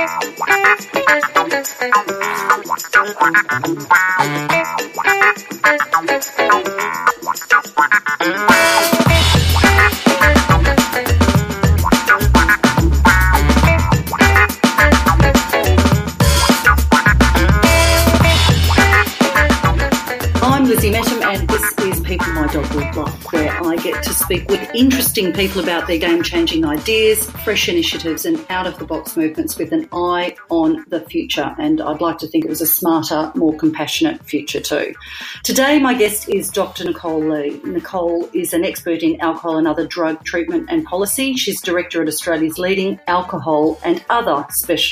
Thank you. Speak with interesting people about their game changing ideas, fresh initiatives, and out of the box movements with an eye on the future. And I'd like to think it was a smarter, more compassionate future too. Today, my guest is Dr. Nicole Lee. Nicole is an expert in alcohol and other drug treatment and policy. She's director at Australia's leading alcohol and other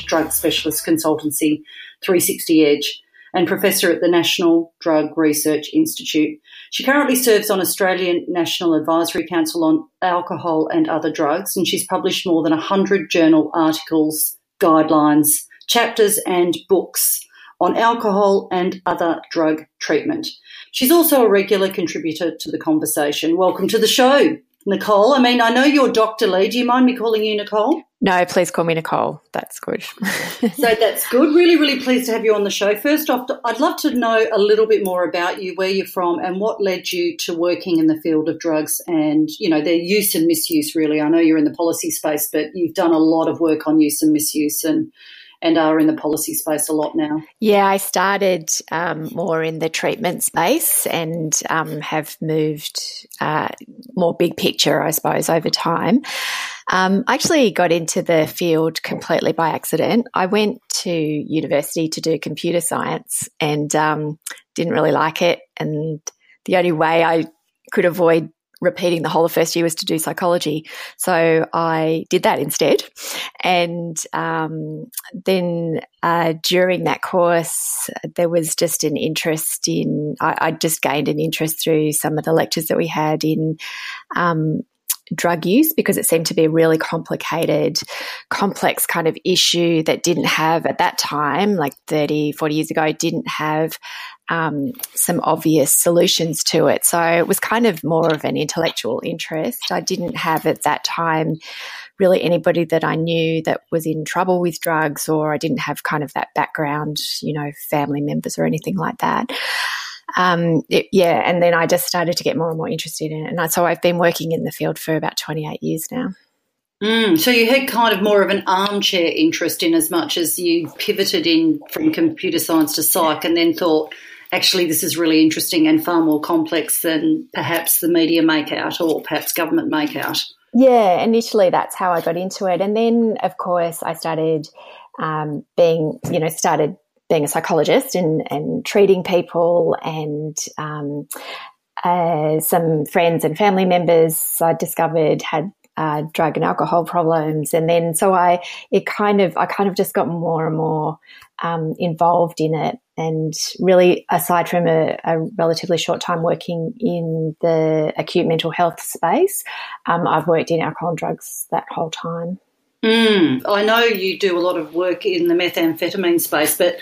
drug specialist consultancy, 360 Edge and professor at the National Drug Research Institute. She currently serves on Australian National Advisory Council on Alcohol and Other Drugs, and she's published more than 100 journal articles, guidelines, chapters, and books on alcohol and other drug treatment. She's also a regular contributor to the conversation. Welcome to the show, Nicole. I mean, I know you're Dr. Lee. Do you mind me calling you Nicole? No, please call me Nicole. That's good. so that's good. Really, really pleased to have you on the show. First off, I'd love to know a little bit more about you, where you're from, and what led you to working in the field of drugs and, you know, their use and misuse, really. I know you're in the policy space, but you've done a lot of work on use and misuse and and are in the policy space a lot now? Yeah, I started um, more in the treatment space and um, have moved uh, more big picture, I suppose, over time. Um, I actually got into the field completely by accident. I went to university to do computer science and um, didn't really like it. And the only way I could avoid repeating the whole of first year was to do psychology. So I did that instead. And um, then uh, during that course, there was just an interest in, I, I, just gained an interest through some of the lectures that we had in. Um, drug use because it seemed to be a really complicated, complex kind of issue that didn't have at that time, like 30, 40 years ago, didn't have um, some obvious solutions to it. So it was kind of more of an intellectual interest. I didn't have at that time really anybody that I knew that was in trouble with drugs, or I didn't have kind of that background, you know, family members or anything like that. Um, it, yeah, and then I just started to get more and more interested in it. And so I've been working in the field for about 28 years now. Mm, so you had kind of more of an armchair interest in as much as you pivoted in from computer science to psych and then thought, actually this is really interesting and far more complex than perhaps the media make out or perhaps government make out. Yeah, initially that's how I got into it. And then, of course, I started um, being, you know, started being a psychologist and, and treating people and um, uh, some friends and family members I discovered had uh, drug and alcohol problems, and then so I it kind of I kind of just got more and more um, involved in it, and really aside from a, a, relatively short time working in the acute mental health space, um, I've worked in alcohol and drugs that whole time. Mm, I know you do a lot of work in the methamphetamine space, but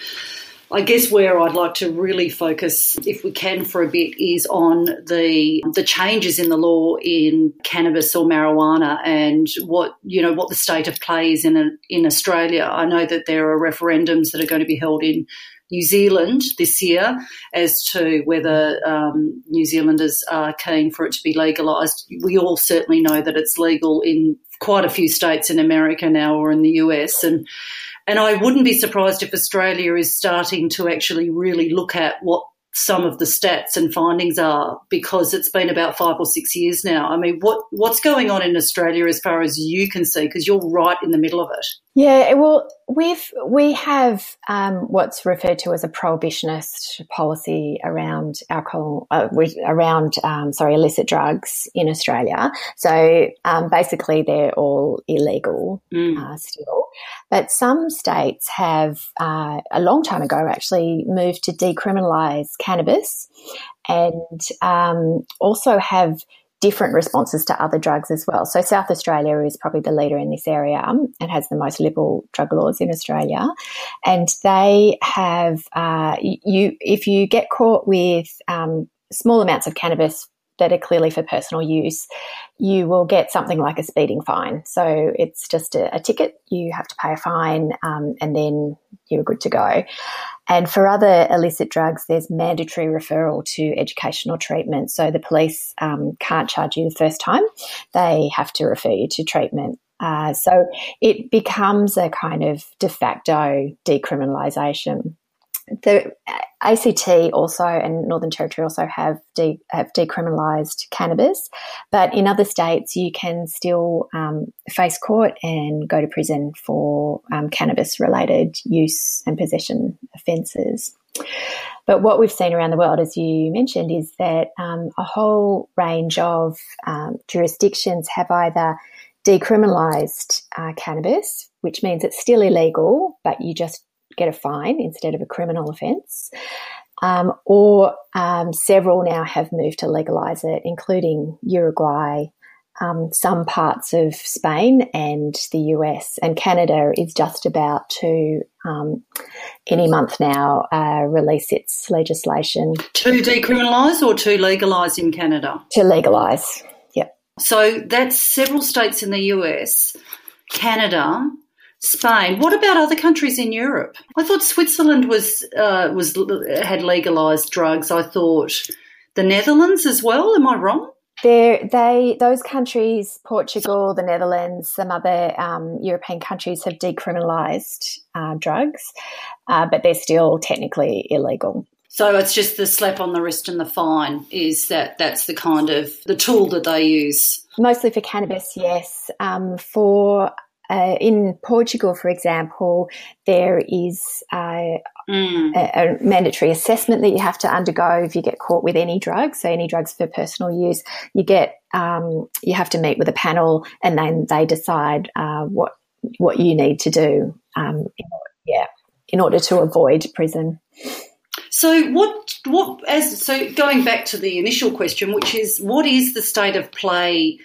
I guess where I'd like to really focus, if we can, for a bit, is on the the changes in the law in cannabis or marijuana and what you know what the state of play is in a, in Australia. I know that there are referendums that are going to be held in New Zealand this year as to whether um, New Zealanders are keen for it to be legalised. We all certainly know that it's legal in quite a few states in America now or in the US, and and I wouldn't be surprised if Australia is starting to actually really look at what some of the stats and findings are because it's been about five or six years now. I mean, what what's going on in Australia as far as you can see? Because you're right in the middle of it. Yeah, well, we've we have um, what's referred to as a prohibitionist policy around alcohol, uh, around um, sorry, illicit drugs in Australia. So um, basically, they're all illegal mm. uh, still. But some states have, uh, a long time ago, actually moved to decriminalise cannabis, and um, also have different responses to other drugs as well. So South Australia is probably the leader in this area and has the most liberal drug laws in Australia. And they have uh, you if you get caught with um, small amounts of cannabis that are clearly for personal use, you will get something like a speeding fine. So it's just a, a ticket. You have to pay a fine, um, and then you're good to go. And for other illicit drugs, there's mandatory referral to educational treatment. So the police um, can't charge you the first time; they have to refer you to treatment. Uh, so it becomes a kind of de facto decriminalisation the ACT also and Northern Territory also have de- have decriminalised cannabis, but in other states you can still um, face court and go to prison for um, cannabis related use and possession offences. But what we've seen around the world, as you mentioned, is that um, a whole range of um, jurisdictions have either decriminalised uh, cannabis, which means it's still illegal, but you just get a fine instead of a criminal offence. Um, or um, several now have moved to legalise it, including Uruguay, um, some parts of Spain, and the US. And Canada is just about to, um, any month now, uh, release its legislation. To decriminalise or to legalise in Canada? To legalise, yep. So that's several states in the US, Canada, Spain. What about other countries in Europe? I thought Switzerland was uh, was had legalized drugs. I thought the Netherlands as well. Am I wrong? There, they those countries, Portugal, the Netherlands, some other um, European countries have decriminalised uh, drugs, uh, but they're still technically illegal. So it's just the slap on the wrist and the fine is that that's the kind of the tool that they use. Mostly for cannabis, yes. Um, for uh, in Portugal, for example, there is a, mm. a, a, mandatory assessment that you have to undergo if you get caught with any drugs. So, any drugs for personal use, you get um, you have to meet with a panel, and then they decide uh, what what you need to do. Um, in, yeah, in order to avoid prison. So what what as so going back to the initial question, which is what is the state of play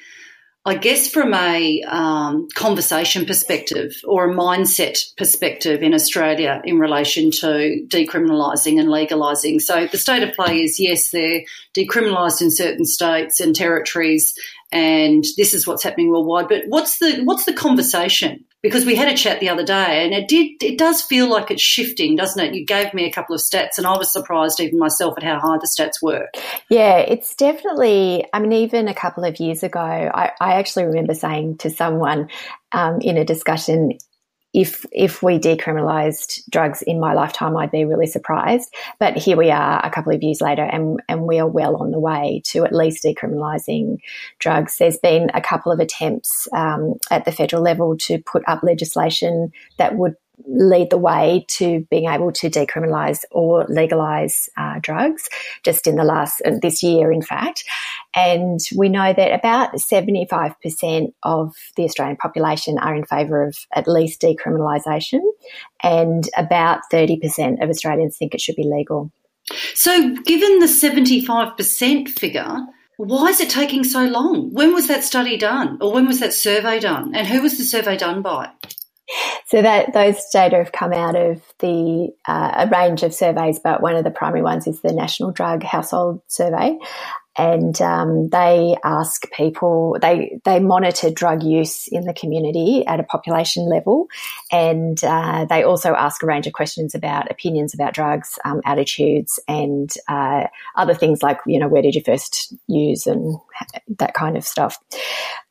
I guess from a um, conversation perspective or a mindset perspective in Australia in relation to decriminalising and legalising. So the state of play is yes, they're decriminalised in certain states and territories, and this is what's happening worldwide. But what's the what's the conversation? Because we had a chat the other day, and it did it does feel like it's shifting, doesn't it? You gave me a couple of stats, and I was surprised even myself at how high the stats were. Yeah, it's definitely. I mean, even a couple of years ago, I, I actually remember saying to someone um, in a discussion if if we decriminalised drugs in my lifetime, I'd be really surprised. But here we are, a couple of years later, and and we are well on the way to at least decriminalising drugs. There's been a couple of attempts um, at the federal level to put up legislation that would lead the way to being able to decriminalise or legalise uh, drugs just in the last, uh, this year, in fact. And we know that about 75% of the Australian population are in favour of at least decriminalisation, and about 30% of Australians think it should be legal. So, given the 75% figure, why is it taking so long? When was that study done, or when was that survey done, and who was the survey done by? So that those data have come out of the uh, a range of surveys, but one of the primary ones is the National Drug Household Survey, and um, they ask people they they monitor drug use in the community at a population level, and uh, they also ask a range of questions about opinions about drugs, um, attitudes, and uh, other things like you know where did you first use and that kind of stuff.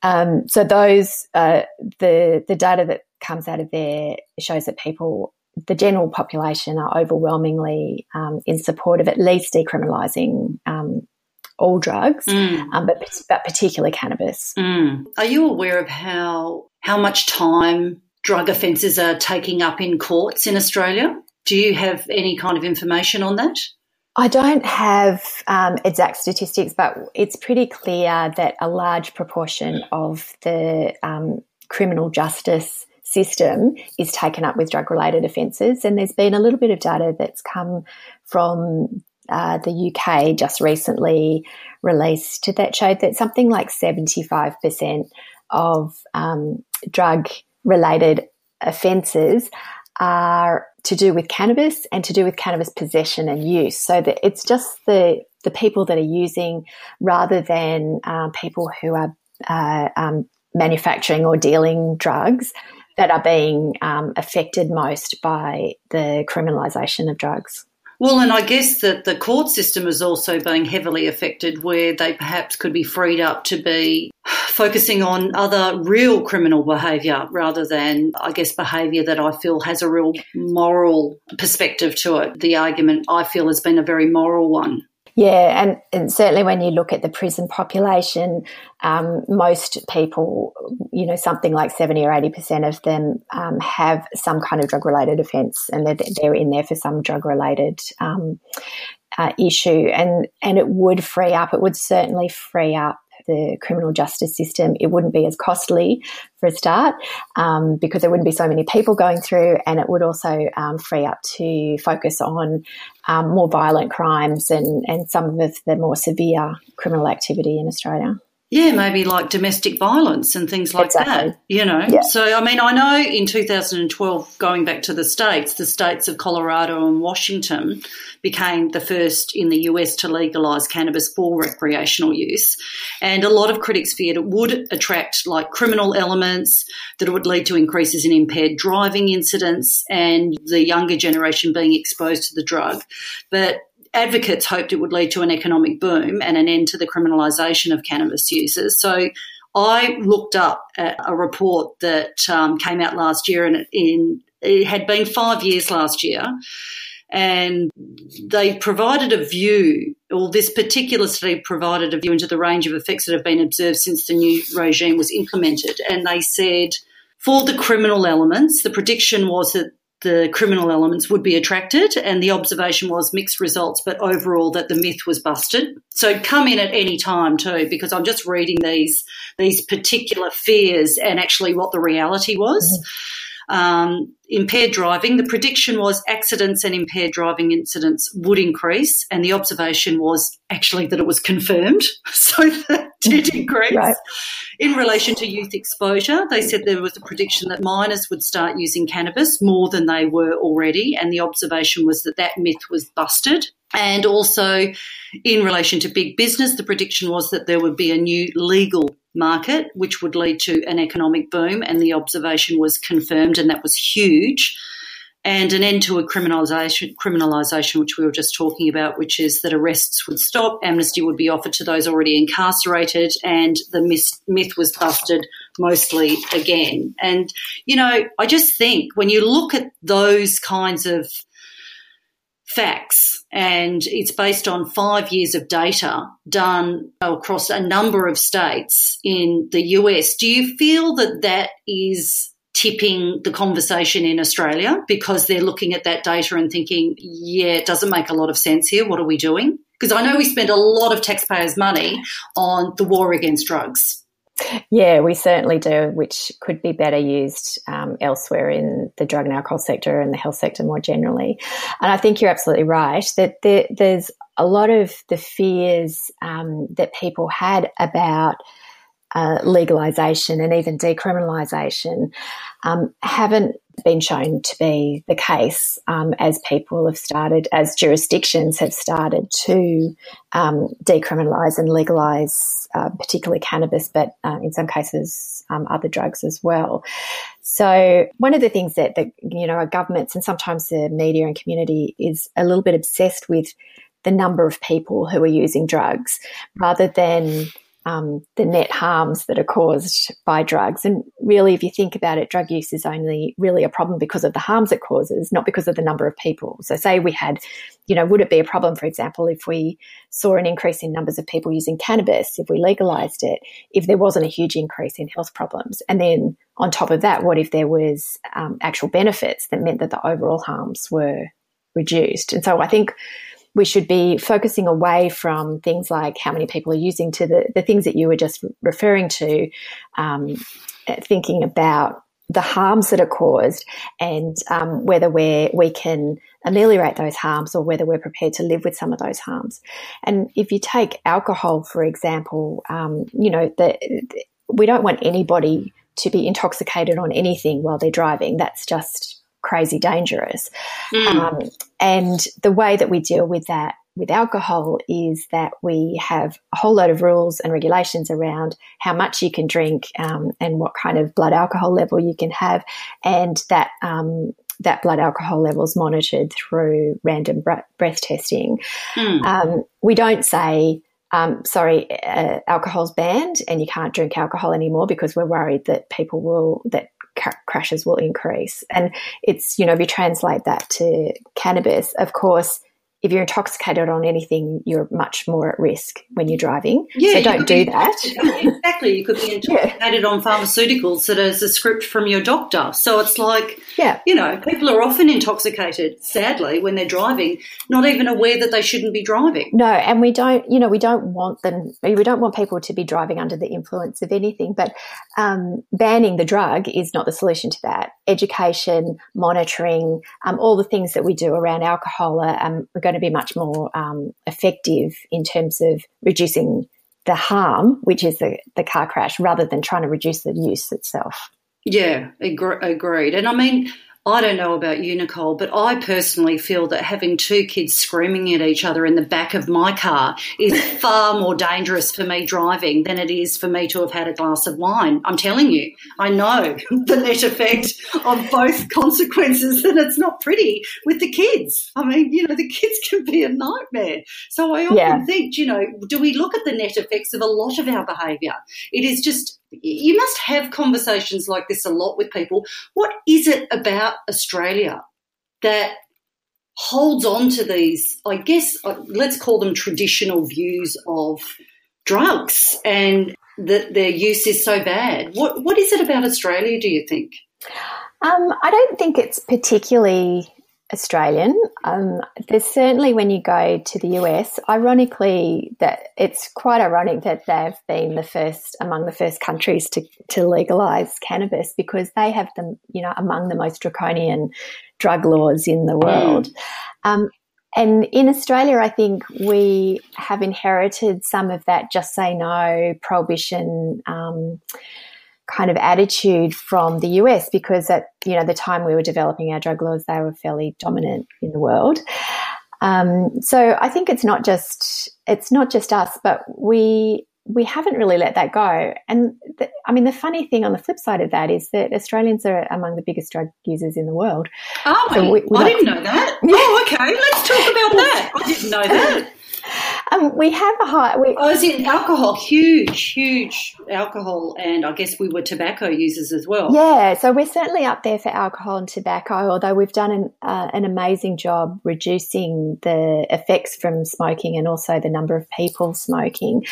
Um, so those uh, the the data that comes out of there shows that people, the general population, are overwhelmingly um, in support of at least decriminalising um, all drugs, mm. um, but but particularly cannabis. Mm. Are you aware of how how much time drug offences are taking up in courts in Australia? Do you have any kind of information on that? I don't have um, exact statistics, but it's pretty clear that a large proportion of the um, criminal justice system is taken up with drug related offences. And there's been a little bit of data that's come from uh, the UK just recently released that showed that something like 75% of um, drug related offences are to do with cannabis and to do with cannabis possession and use. So that it's just the the people that are using rather than um, people who are uh, um, manufacturing or dealing drugs that are being um, affected most by the criminalisation of drugs. Well, and I guess that the court system is also being heavily affected where they perhaps could be freed up to be focusing on other real criminal behaviour rather than, I guess, behaviour that I feel has a real moral perspective to it. The argument I feel has been a very moral one. Yeah, and, and certainly when you look at the prison population, um, most people, you know, something like 70 or 80% of them um, have some kind of drug related offence and they're, they're in there for some drug related um, uh, issue. And, and it would free up, it would certainly free up the criminal justice system, it wouldn't be as costly for a start um, because there wouldn't be so many people going through, and it would also um, free up to focus on um, more violent crimes and, and some of the more severe criminal activity in Australia. Yeah, maybe like domestic violence and things like exactly. that, you know. Yeah. So, I mean, I know in 2012, going back to the states, the states of Colorado and Washington became the first in the US to legalise cannabis for recreational use. And a lot of critics feared it would attract like criminal elements, that it would lead to increases in impaired driving incidents and the younger generation being exposed to the drug. But advocates hoped it would lead to an economic boom and an end to the criminalisation of cannabis users. So I looked up a report that um, came out last year, and in, it had been five years last year. And they provided a view, or this particular study provided a view into the range of effects that have been observed since the new regime was implemented. And they said for the criminal elements, the prediction was that the criminal elements would be attracted, and the observation was mixed results, but overall that the myth was busted. So come in at any time too, because I'm just reading these these particular fears and actually what the reality was. Mm-hmm. Um, impaired driving, the prediction was accidents and impaired driving incidents would increase, and the observation was actually that it was confirmed. So that did mm-hmm. increase. Right. In relation to youth exposure, they said there was a prediction that minors would start using cannabis more than they were already, and the observation was that that myth was busted. And also, in relation to big business, the prediction was that there would be a new legal market, which would lead to an economic boom. And the observation was confirmed, and that was huge. And an end to a criminalisation, criminalisation, which we were just talking about, which is that arrests would stop, amnesty would be offered to those already incarcerated, and the myth, myth was busted mostly again. And, you know, I just think when you look at those kinds of facts, and it's based on five years of data done across a number of states in the US. Do you feel that that is tipping the conversation in Australia because they're looking at that data and thinking, yeah, it doesn't make a lot of sense here. What are we doing? Because I know we spend a lot of taxpayers' money on the war against drugs. Yeah, we certainly do, which could be better used um, elsewhere in the drug and alcohol sector and the health sector more generally. And I think you're absolutely right that there, there's a lot of the fears um, that people had about uh, legalisation and even decriminalisation um, haven't been shown to be the case um, as people have started, as jurisdictions have started to um, decriminalise and legalise, uh, particularly cannabis, but uh, in some cases um, other drugs as well. So one of the things that, that you know our governments and sometimes the media and community is a little bit obsessed with the number of people who are using drugs rather than um, the net harms that are caused by drugs. And really, if you think about it, drug use is only really a problem because of the harms it causes, not because of the number of people. So, say we had, you know, would it be a problem, for example, if we saw an increase in numbers of people using cannabis, if we legalized it, if there wasn't a huge increase in health problems? And then on top of that, what if there was um, actual benefits that meant that the overall harms were reduced? And so I think we should be focusing away from things like how many people are using to the, the things that you were just referring to, um, thinking about the harms that are caused and um, whether we we can ameliorate those harms or whether we're prepared to live with some of those harms. And if you take alcohol, for example, um, you know, the, we don't want anybody to be intoxicated on anything while they're driving. That's just crazy dangerous. Mm. Um, and the way that we deal with that with alcohol is that we have a whole lot of rules and regulations around how much you can drink um, and what kind of blood alcohol level you can have, and that um, that blood alcohol levels monitored through random breath testing. Mm. Um, we don't say, um, sorry, uh, alcohol's banned and you can't drink alcohol anymore because we're worried that people will, that ca- crashes will increase. And it's, you know, if you translate that to cannabis, of course, if you're intoxicated on anything, you're much more at risk when you're driving. Yeah, so don't do that. Exactly. You could be intoxicated yeah. on pharmaceuticals that is a script from your doctor. So it's like, yeah. you know, people are often intoxicated, sadly, when they're driving, not even aware that they shouldn't be driving. No, and we don't, you know, we don't want them, we don't want people to be driving under the influence of anything. But um, banning the drug is not the solution to that. Education, monitoring, um, all the things that we do around alcohol are, um, are going to be much more um, effective in terms of reducing the harm, which is the, the car crash, rather than trying to reduce the use itself. Yeah, agreed. And I mean, I don't know about you, Nicole, but I personally feel that having two kids screaming at each other in the back of my car is far more dangerous for me driving than it is for me to have had a glass of wine. I'm telling you, I know the net effect of both consequences, and it's not pretty with the kids. I mean, you know, the kids can be a nightmare. So I often yeah. think, you know, do we look at the net effects of a lot of our behaviour? It is just you must have conversations like this a lot with people. What is it about Australia that holds on to these, I guess, uh, let's call them traditional views of drugs and that their use is so bad? What, what is it about Australia, do you think? Um, I don't think it's particularly Australian. Um, there's certainly when you go to the US, ironically, that it's quite ironic that they've been the first among the first countries to, to legalize cannabis because they have them, you know, among the most draconian drug laws in the world. Um, and in Australia, I think we have inherited some of that just say no prohibition. Um, kind of attitude from the US because at you know the time we were developing our drug laws, they were fairly dominant in the world. Um, so I think it's not just it's not just us, but we we haven't really let that go. And the, I mean, the funny thing on the flip side of that is that Australians are among the biggest drug users in the world. Oh, so we, I didn't know that. Oh, okay. Let's talk about that. I didn't know that. Um, we have a high. We, I was in alcohol, huge, huge alcohol, and I guess we were tobacco users as well. Yeah, so we're certainly up there for alcohol and tobacco. Although we've done an uh, an amazing job reducing the effects from smoking and also the number of people smoking.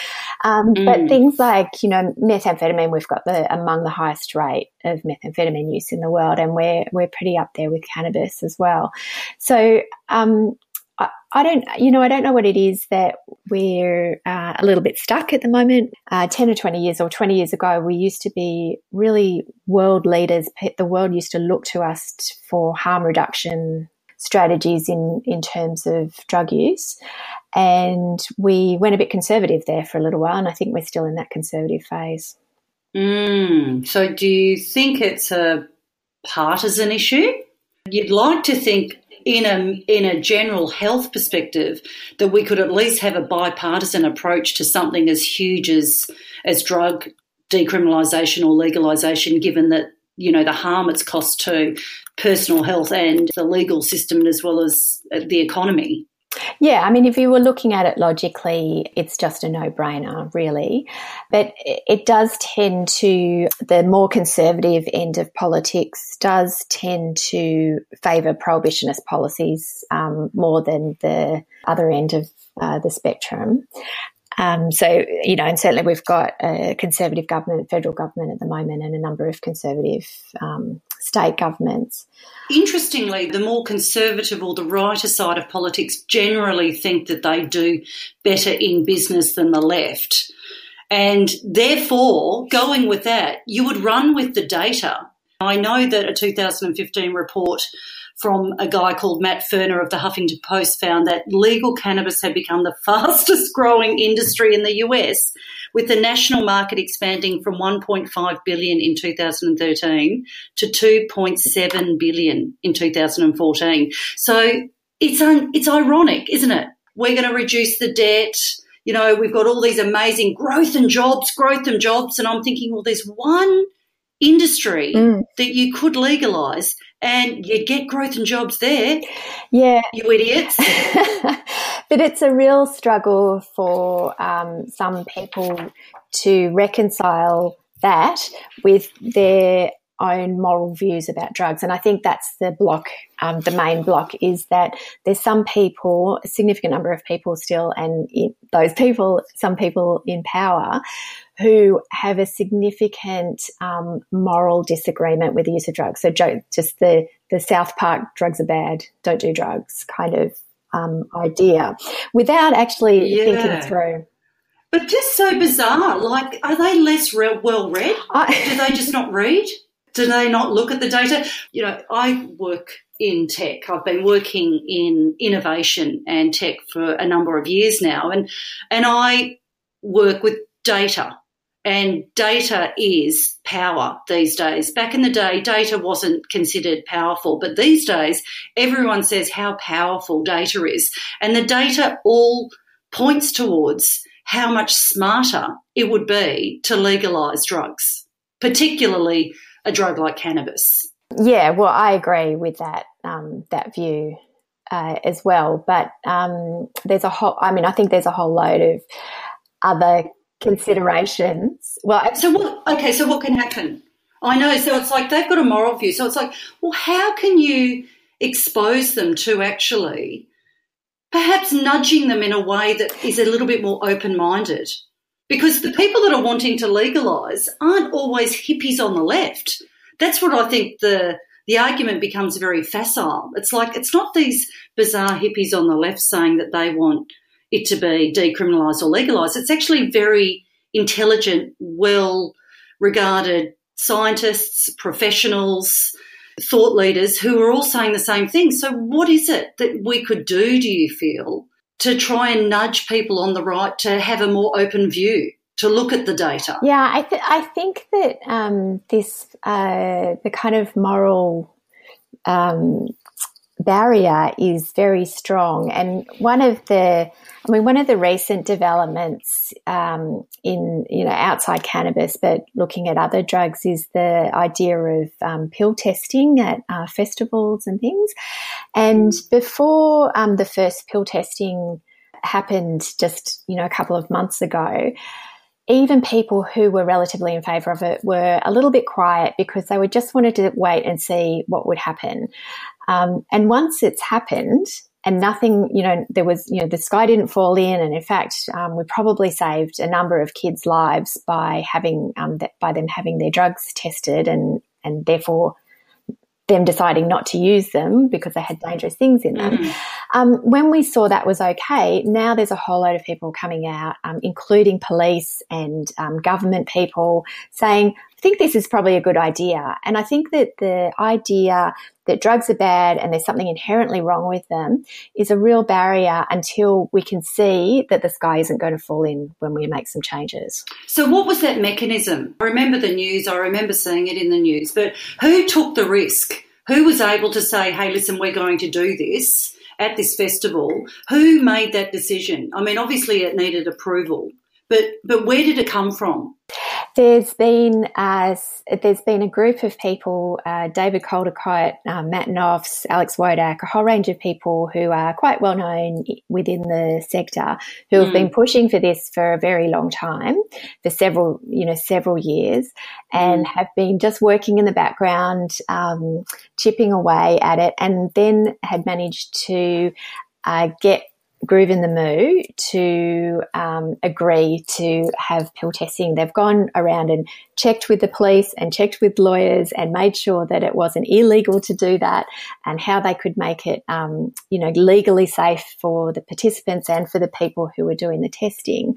Um, mm. But things like you know methamphetamine, we've got the among the highest rate of methamphetamine use in the world, and we're we're pretty up there with cannabis as well. So um, I, don't, you know, I don't know what it is that we're uh, a little bit stuck at the moment. Uh, 10 or 20 years or 20 years ago, we used to be really world leaders. The world used to look to us for harm reduction strategies in, in terms of drug use. And we went a bit conservative there for a little while. And I think we're still in that conservative phase. Mm, so do you think it's a partisan issue? You'd like to think in a in a general health perspective that we could at least have a bipartisan approach to something as huge as as drug decriminalisation or legalisation, given that you know the harm it's cost to personal health and the legal system as well as uh, the economy. Yeah, I mean, if you were looking at it logically, it's just a no brainer, really. But it does tend to, the more conservative end of politics does tend to favour prohibitionist policies um, more than the other end of uh, the spectrum. Um, so, you know, and certainly we've got a conservative government, federal government at the moment, and a number of conservative um, state governments. Interestingly, the more conservative or the righter side of politics generally think that they do better in business than the left. And therefore, going with that, you would run with the data. I know that a 2015 report from a guy called Matt Ferner of the Huffington Post found that legal cannabis had become the fastest growing industry in the US, with the national market expanding from 1.5 billion in 2013 to 2.7 billion in 2014. So it's un- it's ironic, isn't it? We're going to reduce the debt. You know, we've got all these amazing growth and jobs, growth and jobs, and I'm thinking, well, there's one industry mm. that you could legalise and you'd get growth and jobs there. Yeah. You idiots. but it's a real struggle for um, some people to reconcile that with their own moral views about drugs. And I think that's the block, um, the main block is that there's some people, a significant number of people still, and those people, some people in power who have a significant um, moral disagreement with the use of drugs. So just the, the South Park drugs are bad, don't do drugs kind of um, idea without actually yeah. thinking through. But just so bizarre. Like, are they less re- well read? do they just not read? Do they not look at the data? You know, I work in tech. I've been working in innovation and tech for a number of years now, and and I work with data and data is power these days. Back in the day, data wasn't considered powerful, but these days, everyone says how powerful data is. And the data all points towards how much smarter it would be to legalise drugs, particularly a drug like cannabis. Yeah, well, I agree with that um, that view uh, as well. But um, there's a whole. I mean, I think there's a whole load of other considerations. Well, so what? Okay, so what can happen? I know. So it's like they've got a moral view. So it's like, well, how can you expose them to actually perhaps nudging them in a way that is a little bit more open minded? Because the people that are wanting to legalise aren't always hippies on the left. That's what I think the the argument becomes very facile. It's like it's not these bizarre hippies on the left saying that they want it to be decriminalised or legalised. It's actually very intelligent, well regarded scientists, professionals, thought leaders who are all saying the same thing. So, what is it that we could do, do you feel, to try and nudge people on the right to have a more open view? To look at the data. Yeah, I, th- I think that um, this uh, the kind of moral um, barrier is very strong, and one of the I mean, one of the recent developments um, in you know outside cannabis, but looking at other drugs, is the idea of um, pill testing at uh, festivals and things. And before um, the first pill testing happened, just you know a couple of months ago, even people who were relatively in favour of it were a little bit quiet because they would just wanted to wait and see what would happen. Um, and once it's happened, and nothing, you know, there was, you know, the sky didn't fall in, and in fact, um, we probably saved a number of kids' lives by having, um, that, by them having their drugs tested, and and therefore them deciding not to use them because they had dangerous things in them. Mm. Um, when we saw that was okay, now there's a whole load of people coming out, um, including police and um, government people, saying, I think this is probably a good idea. And I think that the idea that drugs are bad and there's something inherently wrong with them is a real barrier until we can see that the sky isn't going to fall in when we make some changes. So, what was that mechanism? I remember the news, I remember seeing it in the news, but who took the risk? Who was able to say, hey, listen, we're going to do this at this festival? Who made that decision? I mean, obviously it needed approval, but, but where did it come from? There's been uh, there's been a group of people, uh, David Caldicott, um, Matt Noffs, Alex Wodak, a whole range of people who are quite well known within the sector, who have mm. been pushing for this for a very long time, for several you know several years, and mm. have been just working in the background, um, chipping away at it, and then had managed to uh, get Groove in the Moo to um, agree to have pill testing. They've gone around and checked with the police and checked with lawyers and made sure that it wasn't illegal to do that and how they could make it, um, you know, legally safe for the participants and for the people who were doing the testing.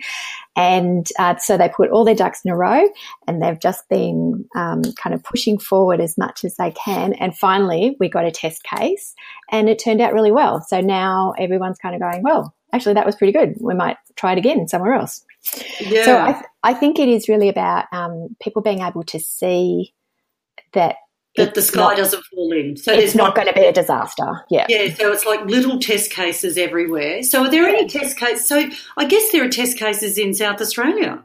And uh, so they put all their ducks in a row and they've just been um, kind of pushing forward as much as they can. And finally, we got a test case and it turned out really well. So now everyone's kind of going, well, actually, that was pretty good. We might try it again somewhere else. Yeah. So I, th- I think it is really about um, people being able to see that that the sky not, doesn't fall in. So it's not, not going to be a disaster. Yeah. Yeah. So it's like little test cases everywhere. So are there any test cases? So I guess there are test cases in South Australia.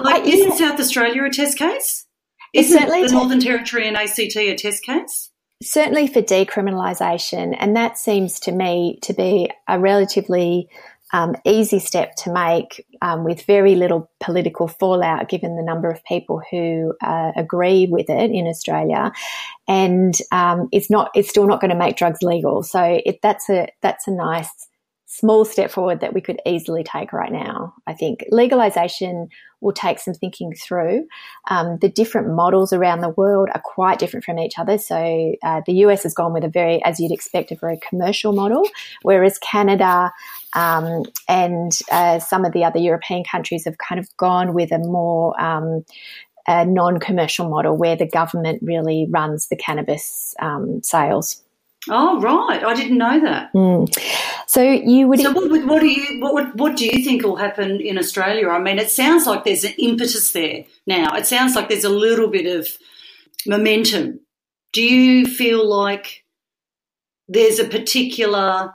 Like, uh, isn't yeah. South Australia a test case? Isn't the Northern Territory and ACT a test case? Certainly for decriminalisation, and that seems to me to be a relatively um, easy step to make um, with very little political fallout, given the number of people who uh, agree with it in Australia, and um, it's not it's still not going to make drugs legal. So it, that's a that's a nice small step forward that we could easily take right now. I think legalization will take some thinking through. Um, the different models around the world are quite different from each other. So uh, the US has gone with a very, as you'd expect, a very commercial model, whereas Canada um, and uh, some of the other European countries have kind of gone with a more um, a non-commercial model where the government really runs the cannabis um, sales. Oh right, I didn't know that. Mm. So you would. So what, what, do you what, what do you think will happen in Australia? I mean, it sounds like there's an impetus there now. It sounds like there's a little bit of momentum. Do you feel like there's a particular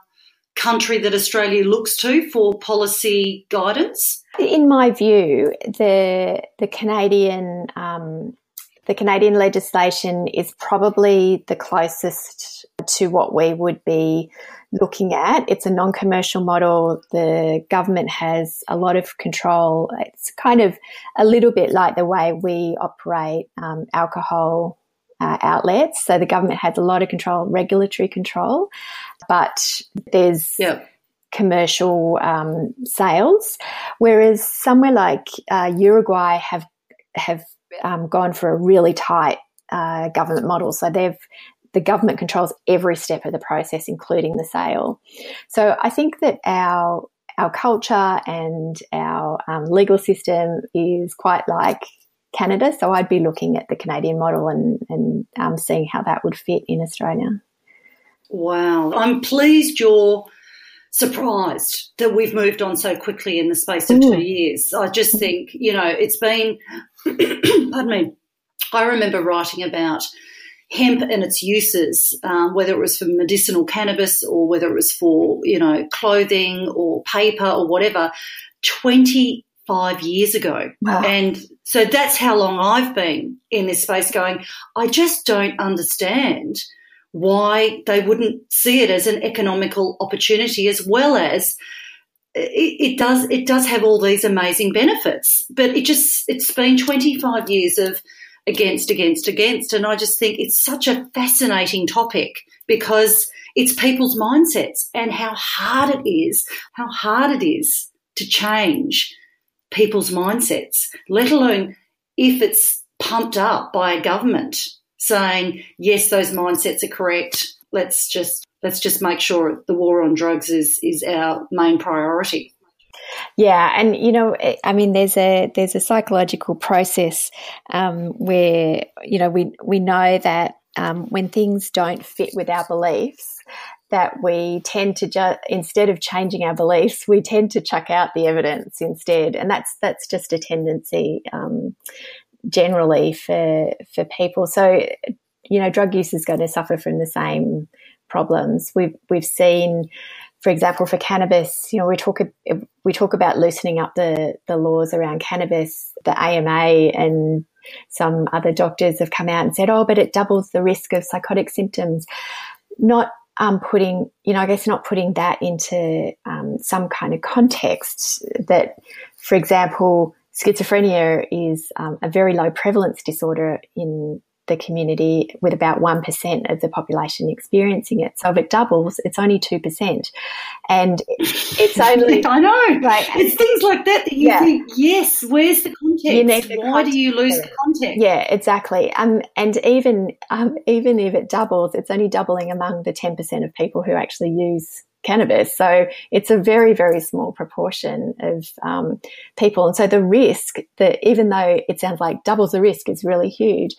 country that Australia looks to for policy guidance? In my view, the the Canadian um, the Canadian legislation is probably the closest to what we would be looking at. It's a non commercial model. The government has a lot of control. It's kind of a little bit like the way we operate um, alcohol uh, outlets. So the government has a lot of control, regulatory control, but there's. Yep commercial um, sales, whereas somewhere like uh, Uruguay have have um, gone for a really tight uh, government model. So they've the government controls every step of the process, including the sale. So I think that our our culture and our um, legal system is quite like Canada. So I'd be looking at the Canadian model and, and um, seeing how that would fit in Australia. Wow. I'm pleased you're surprised that we've moved on so quickly in the space of mm. two years. I just think, you know, it's been, pardon me, I remember writing about hemp and its uses, um, whether it was for medicinal cannabis or whether it was for, you know, clothing or paper or whatever, 25 years ago. Wow. And so that's how long I've been in this space going, I just don't understand why they wouldn't see it as an economical opportunity as well as it, it, does it does have all these amazing benefits but it just it's been 25 years of against, against, against. And I just think it's such a fascinating topic because it's people's mindsets and how hard it is, how hard it is to change people's mindsets, let alone if it's pumped up by a government saying, yes, those mindsets are correct. Let's just, let's just make sure the war on drugs is, is our main priority. Yeah, and you know, I mean, there's a there's a psychological process um, where you know we we know that um, when things don't fit with our beliefs, that we tend to just instead of changing our beliefs, we tend to chuck out the evidence instead, and that's that's just a tendency um, generally for for people. So you know, drug use is going to suffer from the same problems. We've we've seen for example, for cannabis, you know, we talk we talk about loosening up the the laws around cannabis. The AMA and some other doctors have come out and said, "Oh, but it doubles the risk of psychotic symptoms." Not um, putting, you know, I guess not putting that into um, some kind of context. That, for example, schizophrenia is um, a very low prevalence disorder in the community with about 1% of the population experiencing it. So if it doubles, it's only 2%. And it's only. I know. Right. It's things like that that you yeah. think, yes, where's the context? The Why context. do you lose the context? Yeah, exactly. Um, and even, um, even if it doubles, it's only doubling among the 10% of people who actually use cannabis. So it's a very, very small proportion of um, people. And so the risk that even though it sounds like doubles the risk is really huge,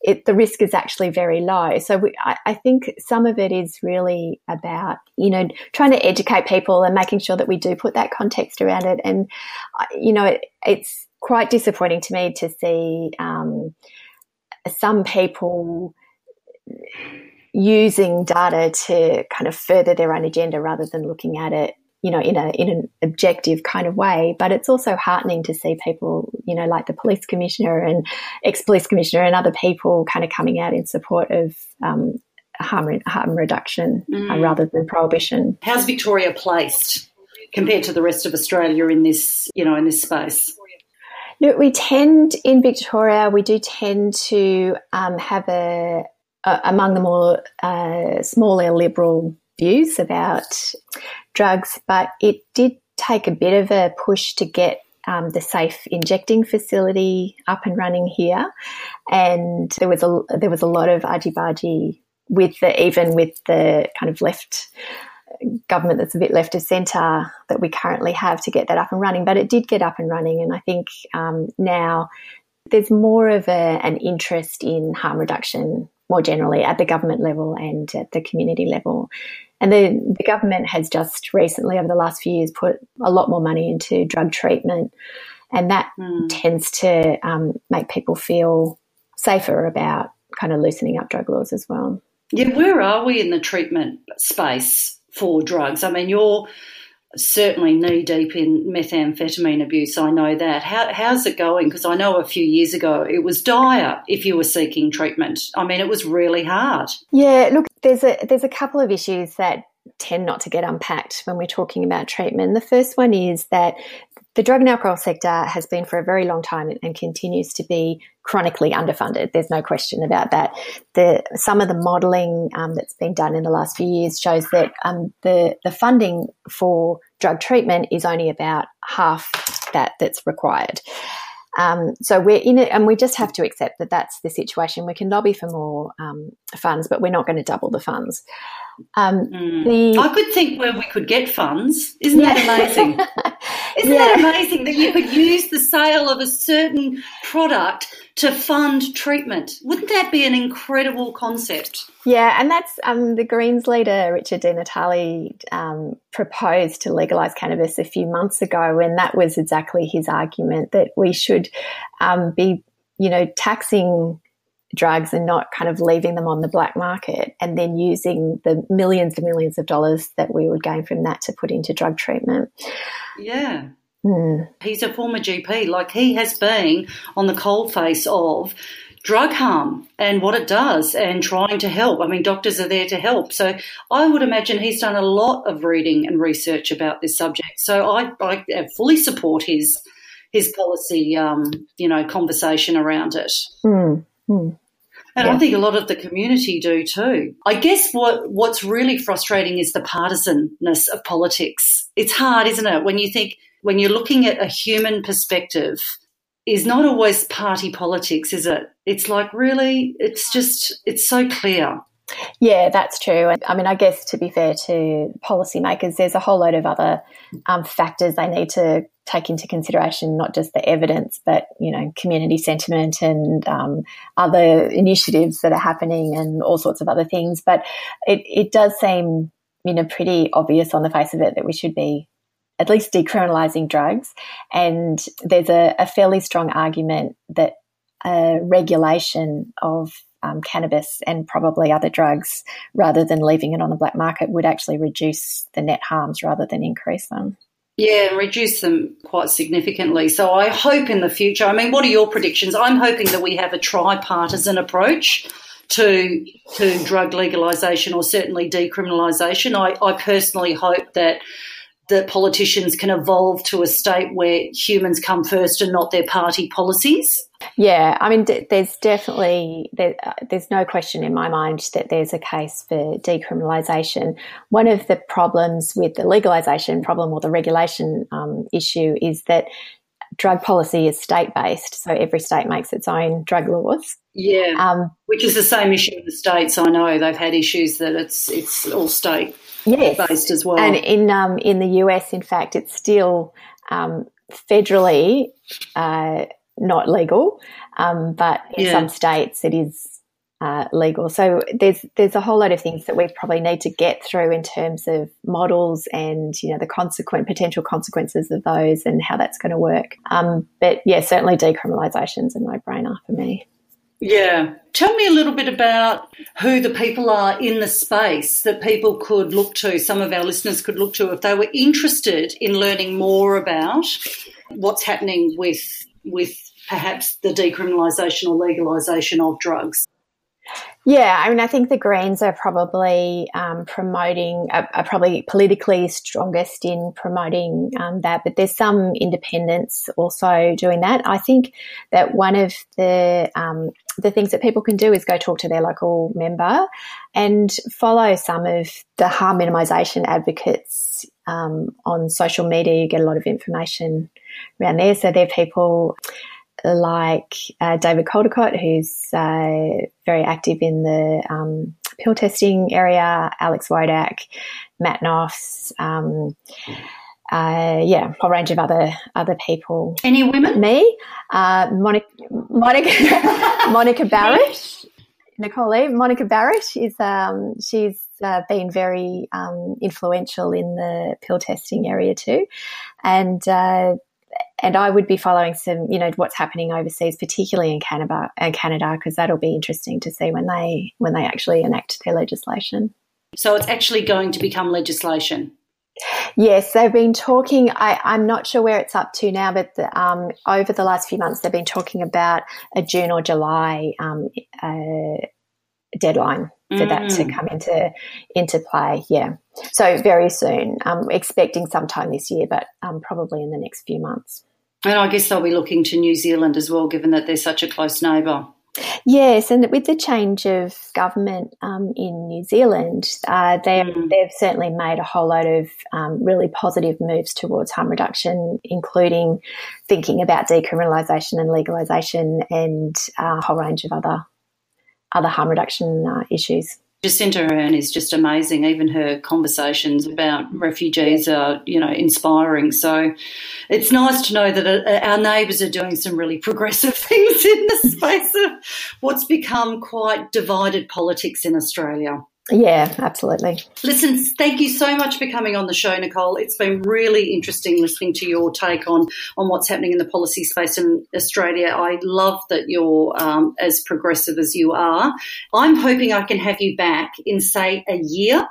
it, the risk is actually very low. So we, I, I think some of it is really about, you know, trying to educate people and making sure that we do put that context around it. And, you know, it, it's quite disappointing to me to see um, some people using data to kind of further their own agenda rather than looking at it you know in a in an objective kind of way. But it's also heartening to see people you know like the police commissioner and ex-police commissioner and other people kind of coming out in support of um, harm harm reduction uh, mm. uh, rather than prohibition. How's victoria placed compared to the rest of australia in this you know in this space? No, we tend in Victoria, we do tend to um, have a, a, among the more uh, smaller liberal views about drugs, but it did take a bit of a push to get um, the safe injecting facility up and running here, and there was a there was a lot of argy-bargy with the even with the kind of left government that's a bit left of centre that we currently have to get that up and running. But it did get up and running, and I think um, now there's more of a, an interest in harm reduction more generally at the government level and at the community level. And the, the government has just recently, over the last few years, put a lot more money into drug treatment, and that mm. tends to um, make people feel safer about kind of loosening up drug laws as well. Yeah, where are we in the treatment space? for drugs. I mean, you're certainly knee deep in methamphetamine abuse. I know that. How, how's it going? Because I know a few years ago it was dire if you were seeking treatment. I mean, it was really hard. Yeah, look, there's a there's a couple of issues that tend not to get unpacked when we're talking about treatment. The first one is that the drug and alcohol sector has been for a very long time and continues to be chronically underfunded. There's no question about that. The, some of the modelling um, that's been done in the last few years shows that um, the the funding for drug treatment is only about half that that's required. Um, so we're in it, and we just have to accept that that's the situation. We can lobby for more um, funds, but we're not going to double the funds. Um, mm. the, I could think where we could get funds. Isn't yeah. that amazing? Isn't yeah. that amazing that you could use the sale of a certain product to fund treatment? Wouldn't that be an incredible concept? Yeah, and that's um, the Greens leader Richard Di Natale um, proposed to legalise cannabis a few months ago, and that was exactly his argument that we should um, be, you know, taxing drugs and not kind of leaving them on the black market and then using the millions and millions of dollars that we would gain from that to put into drug treatment. Yeah. Mm. He's a former GP, like he has been on the cold face of drug harm and what it does and trying to help. I mean, doctors are there to help. So I would imagine he's done a lot of reading and research about this subject. So I, I fully support his his policy, um, you know, conversation around it. Mm. Mm. And yeah. I think a lot of the community do too. I guess what what's really frustrating is the partisanness of politics. It's hard, isn't it, when you think when you're looking at a human perspective is not always party politics, is it? It's like really it's just it's so clear. Yeah, that's true. I mean, I guess to be fair to policymakers, there's a whole load of other um, factors they need to take into consideration, not just the evidence, but you know, community sentiment and um, other initiatives that are happening and all sorts of other things. But it, it does seem, you know, pretty obvious on the face of it that we should be at least decriminalising drugs. And there's a, a fairly strong argument that a regulation of um, cannabis and probably other drugs rather than leaving it on the black market would actually reduce the net harms rather than increase them. Yeah, and reduce them quite significantly. So I hope in the future, I mean, what are your predictions? I'm hoping that we have a tripartisan approach to to drug legalisation or certainly decriminalisation. I, I personally hope that that politicians can evolve to a state where humans come first and not their party policies. Yeah, I mean, there's definitely there, uh, there's no question in my mind that there's a case for decriminalisation. One of the problems with the legalisation problem or the regulation um, issue is that drug policy is state based, so every state makes its own drug laws. Yeah, um, which is the same issue in the states. I know they've had issues that it's it's all state yes. based as well. And in um, in the US, in fact, it's still um, federally uh, not legal, um, but in yeah. some states it is uh, legal. So there's there's a whole lot of things that we probably need to get through in terms of models and you know the consequent potential consequences of those and how that's going to work. Um, but yeah, certainly decriminalisation is a no brainer for me. Yeah. Tell me a little bit about who the people are in the space that people could look to, some of our listeners could look to if they were interested in learning more about what's happening with with perhaps the decriminalisation or legalisation of drugs. Yeah, I mean, I think the Greens are probably um, promoting, are, are, probably politically strongest in promoting um, that, but there's some independents also doing that. I think that one of the um, the things that people can do is go talk to their local member and follow some of the harm minimisation advocates um, on social media. You get a lot of information around there. So there are people like uh, David Caldicott, who's uh, very active in the um, pill testing area, Alex Wodak, Matt Noffs, um, uh, yeah, a whole range of other other people. Any women? Me, uh, Monica, Monica, Monica Barratt, Nicole Monica Barratt is um, she's uh, been very um, influential in the pill testing area too, and uh, and I would be following some, you know, what's happening overseas, particularly in Canada, and uh, Canada, because that'll be interesting to see when they when they actually enact their legislation. So it's actually going to become legislation. Yes, they've been talking. I, am not sure where it's up to now, but the, um, over the last few months, they've been talking about a June or July um, uh, deadline for mm. that to mm. come into into play. Yeah, so very soon. I'm expecting sometime this year, but um, probably in the next few months. And I guess they'll be looking to New Zealand as well, given that they're such a close neighbour. Yes, and with the change of government um, in New Zealand, uh, they, mm. they've certainly made a whole lot of um, really positive moves towards harm reduction, including thinking about decriminalisation and legalisation and uh, a whole range of other other harm reduction uh, issues. Jacinda Ardern is just amazing. Even her conversations about refugees are, you know, inspiring. So it's nice to know that uh, our neighbours are doing some really progressive things in the space of what's become quite divided politics in Australia. Yeah, absolutely. Listen, thank you so much for coming on the show, Nicole. It's been really interesting listening to your take on on what's happening in the policy space in Australia. I love that you're um, as progressive as you are. I'm hoping I can have you back in, say, a year,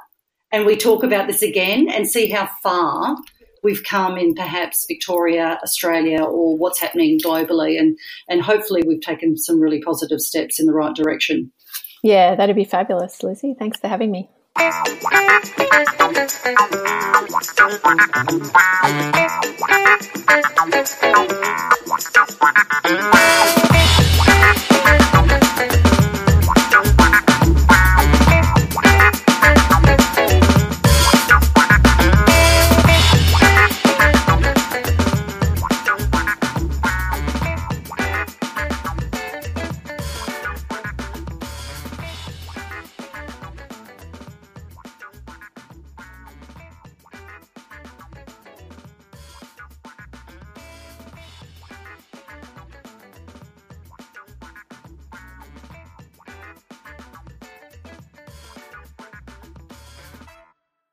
and we talk about this again and see how far we've come in perhaps Victoria, Australia, or what's happening globally, and and hopefully we've taken some really positive steps in the right direction. Yeah, that'd be fabulous, Lizzie. Thanks for having me. Thank you.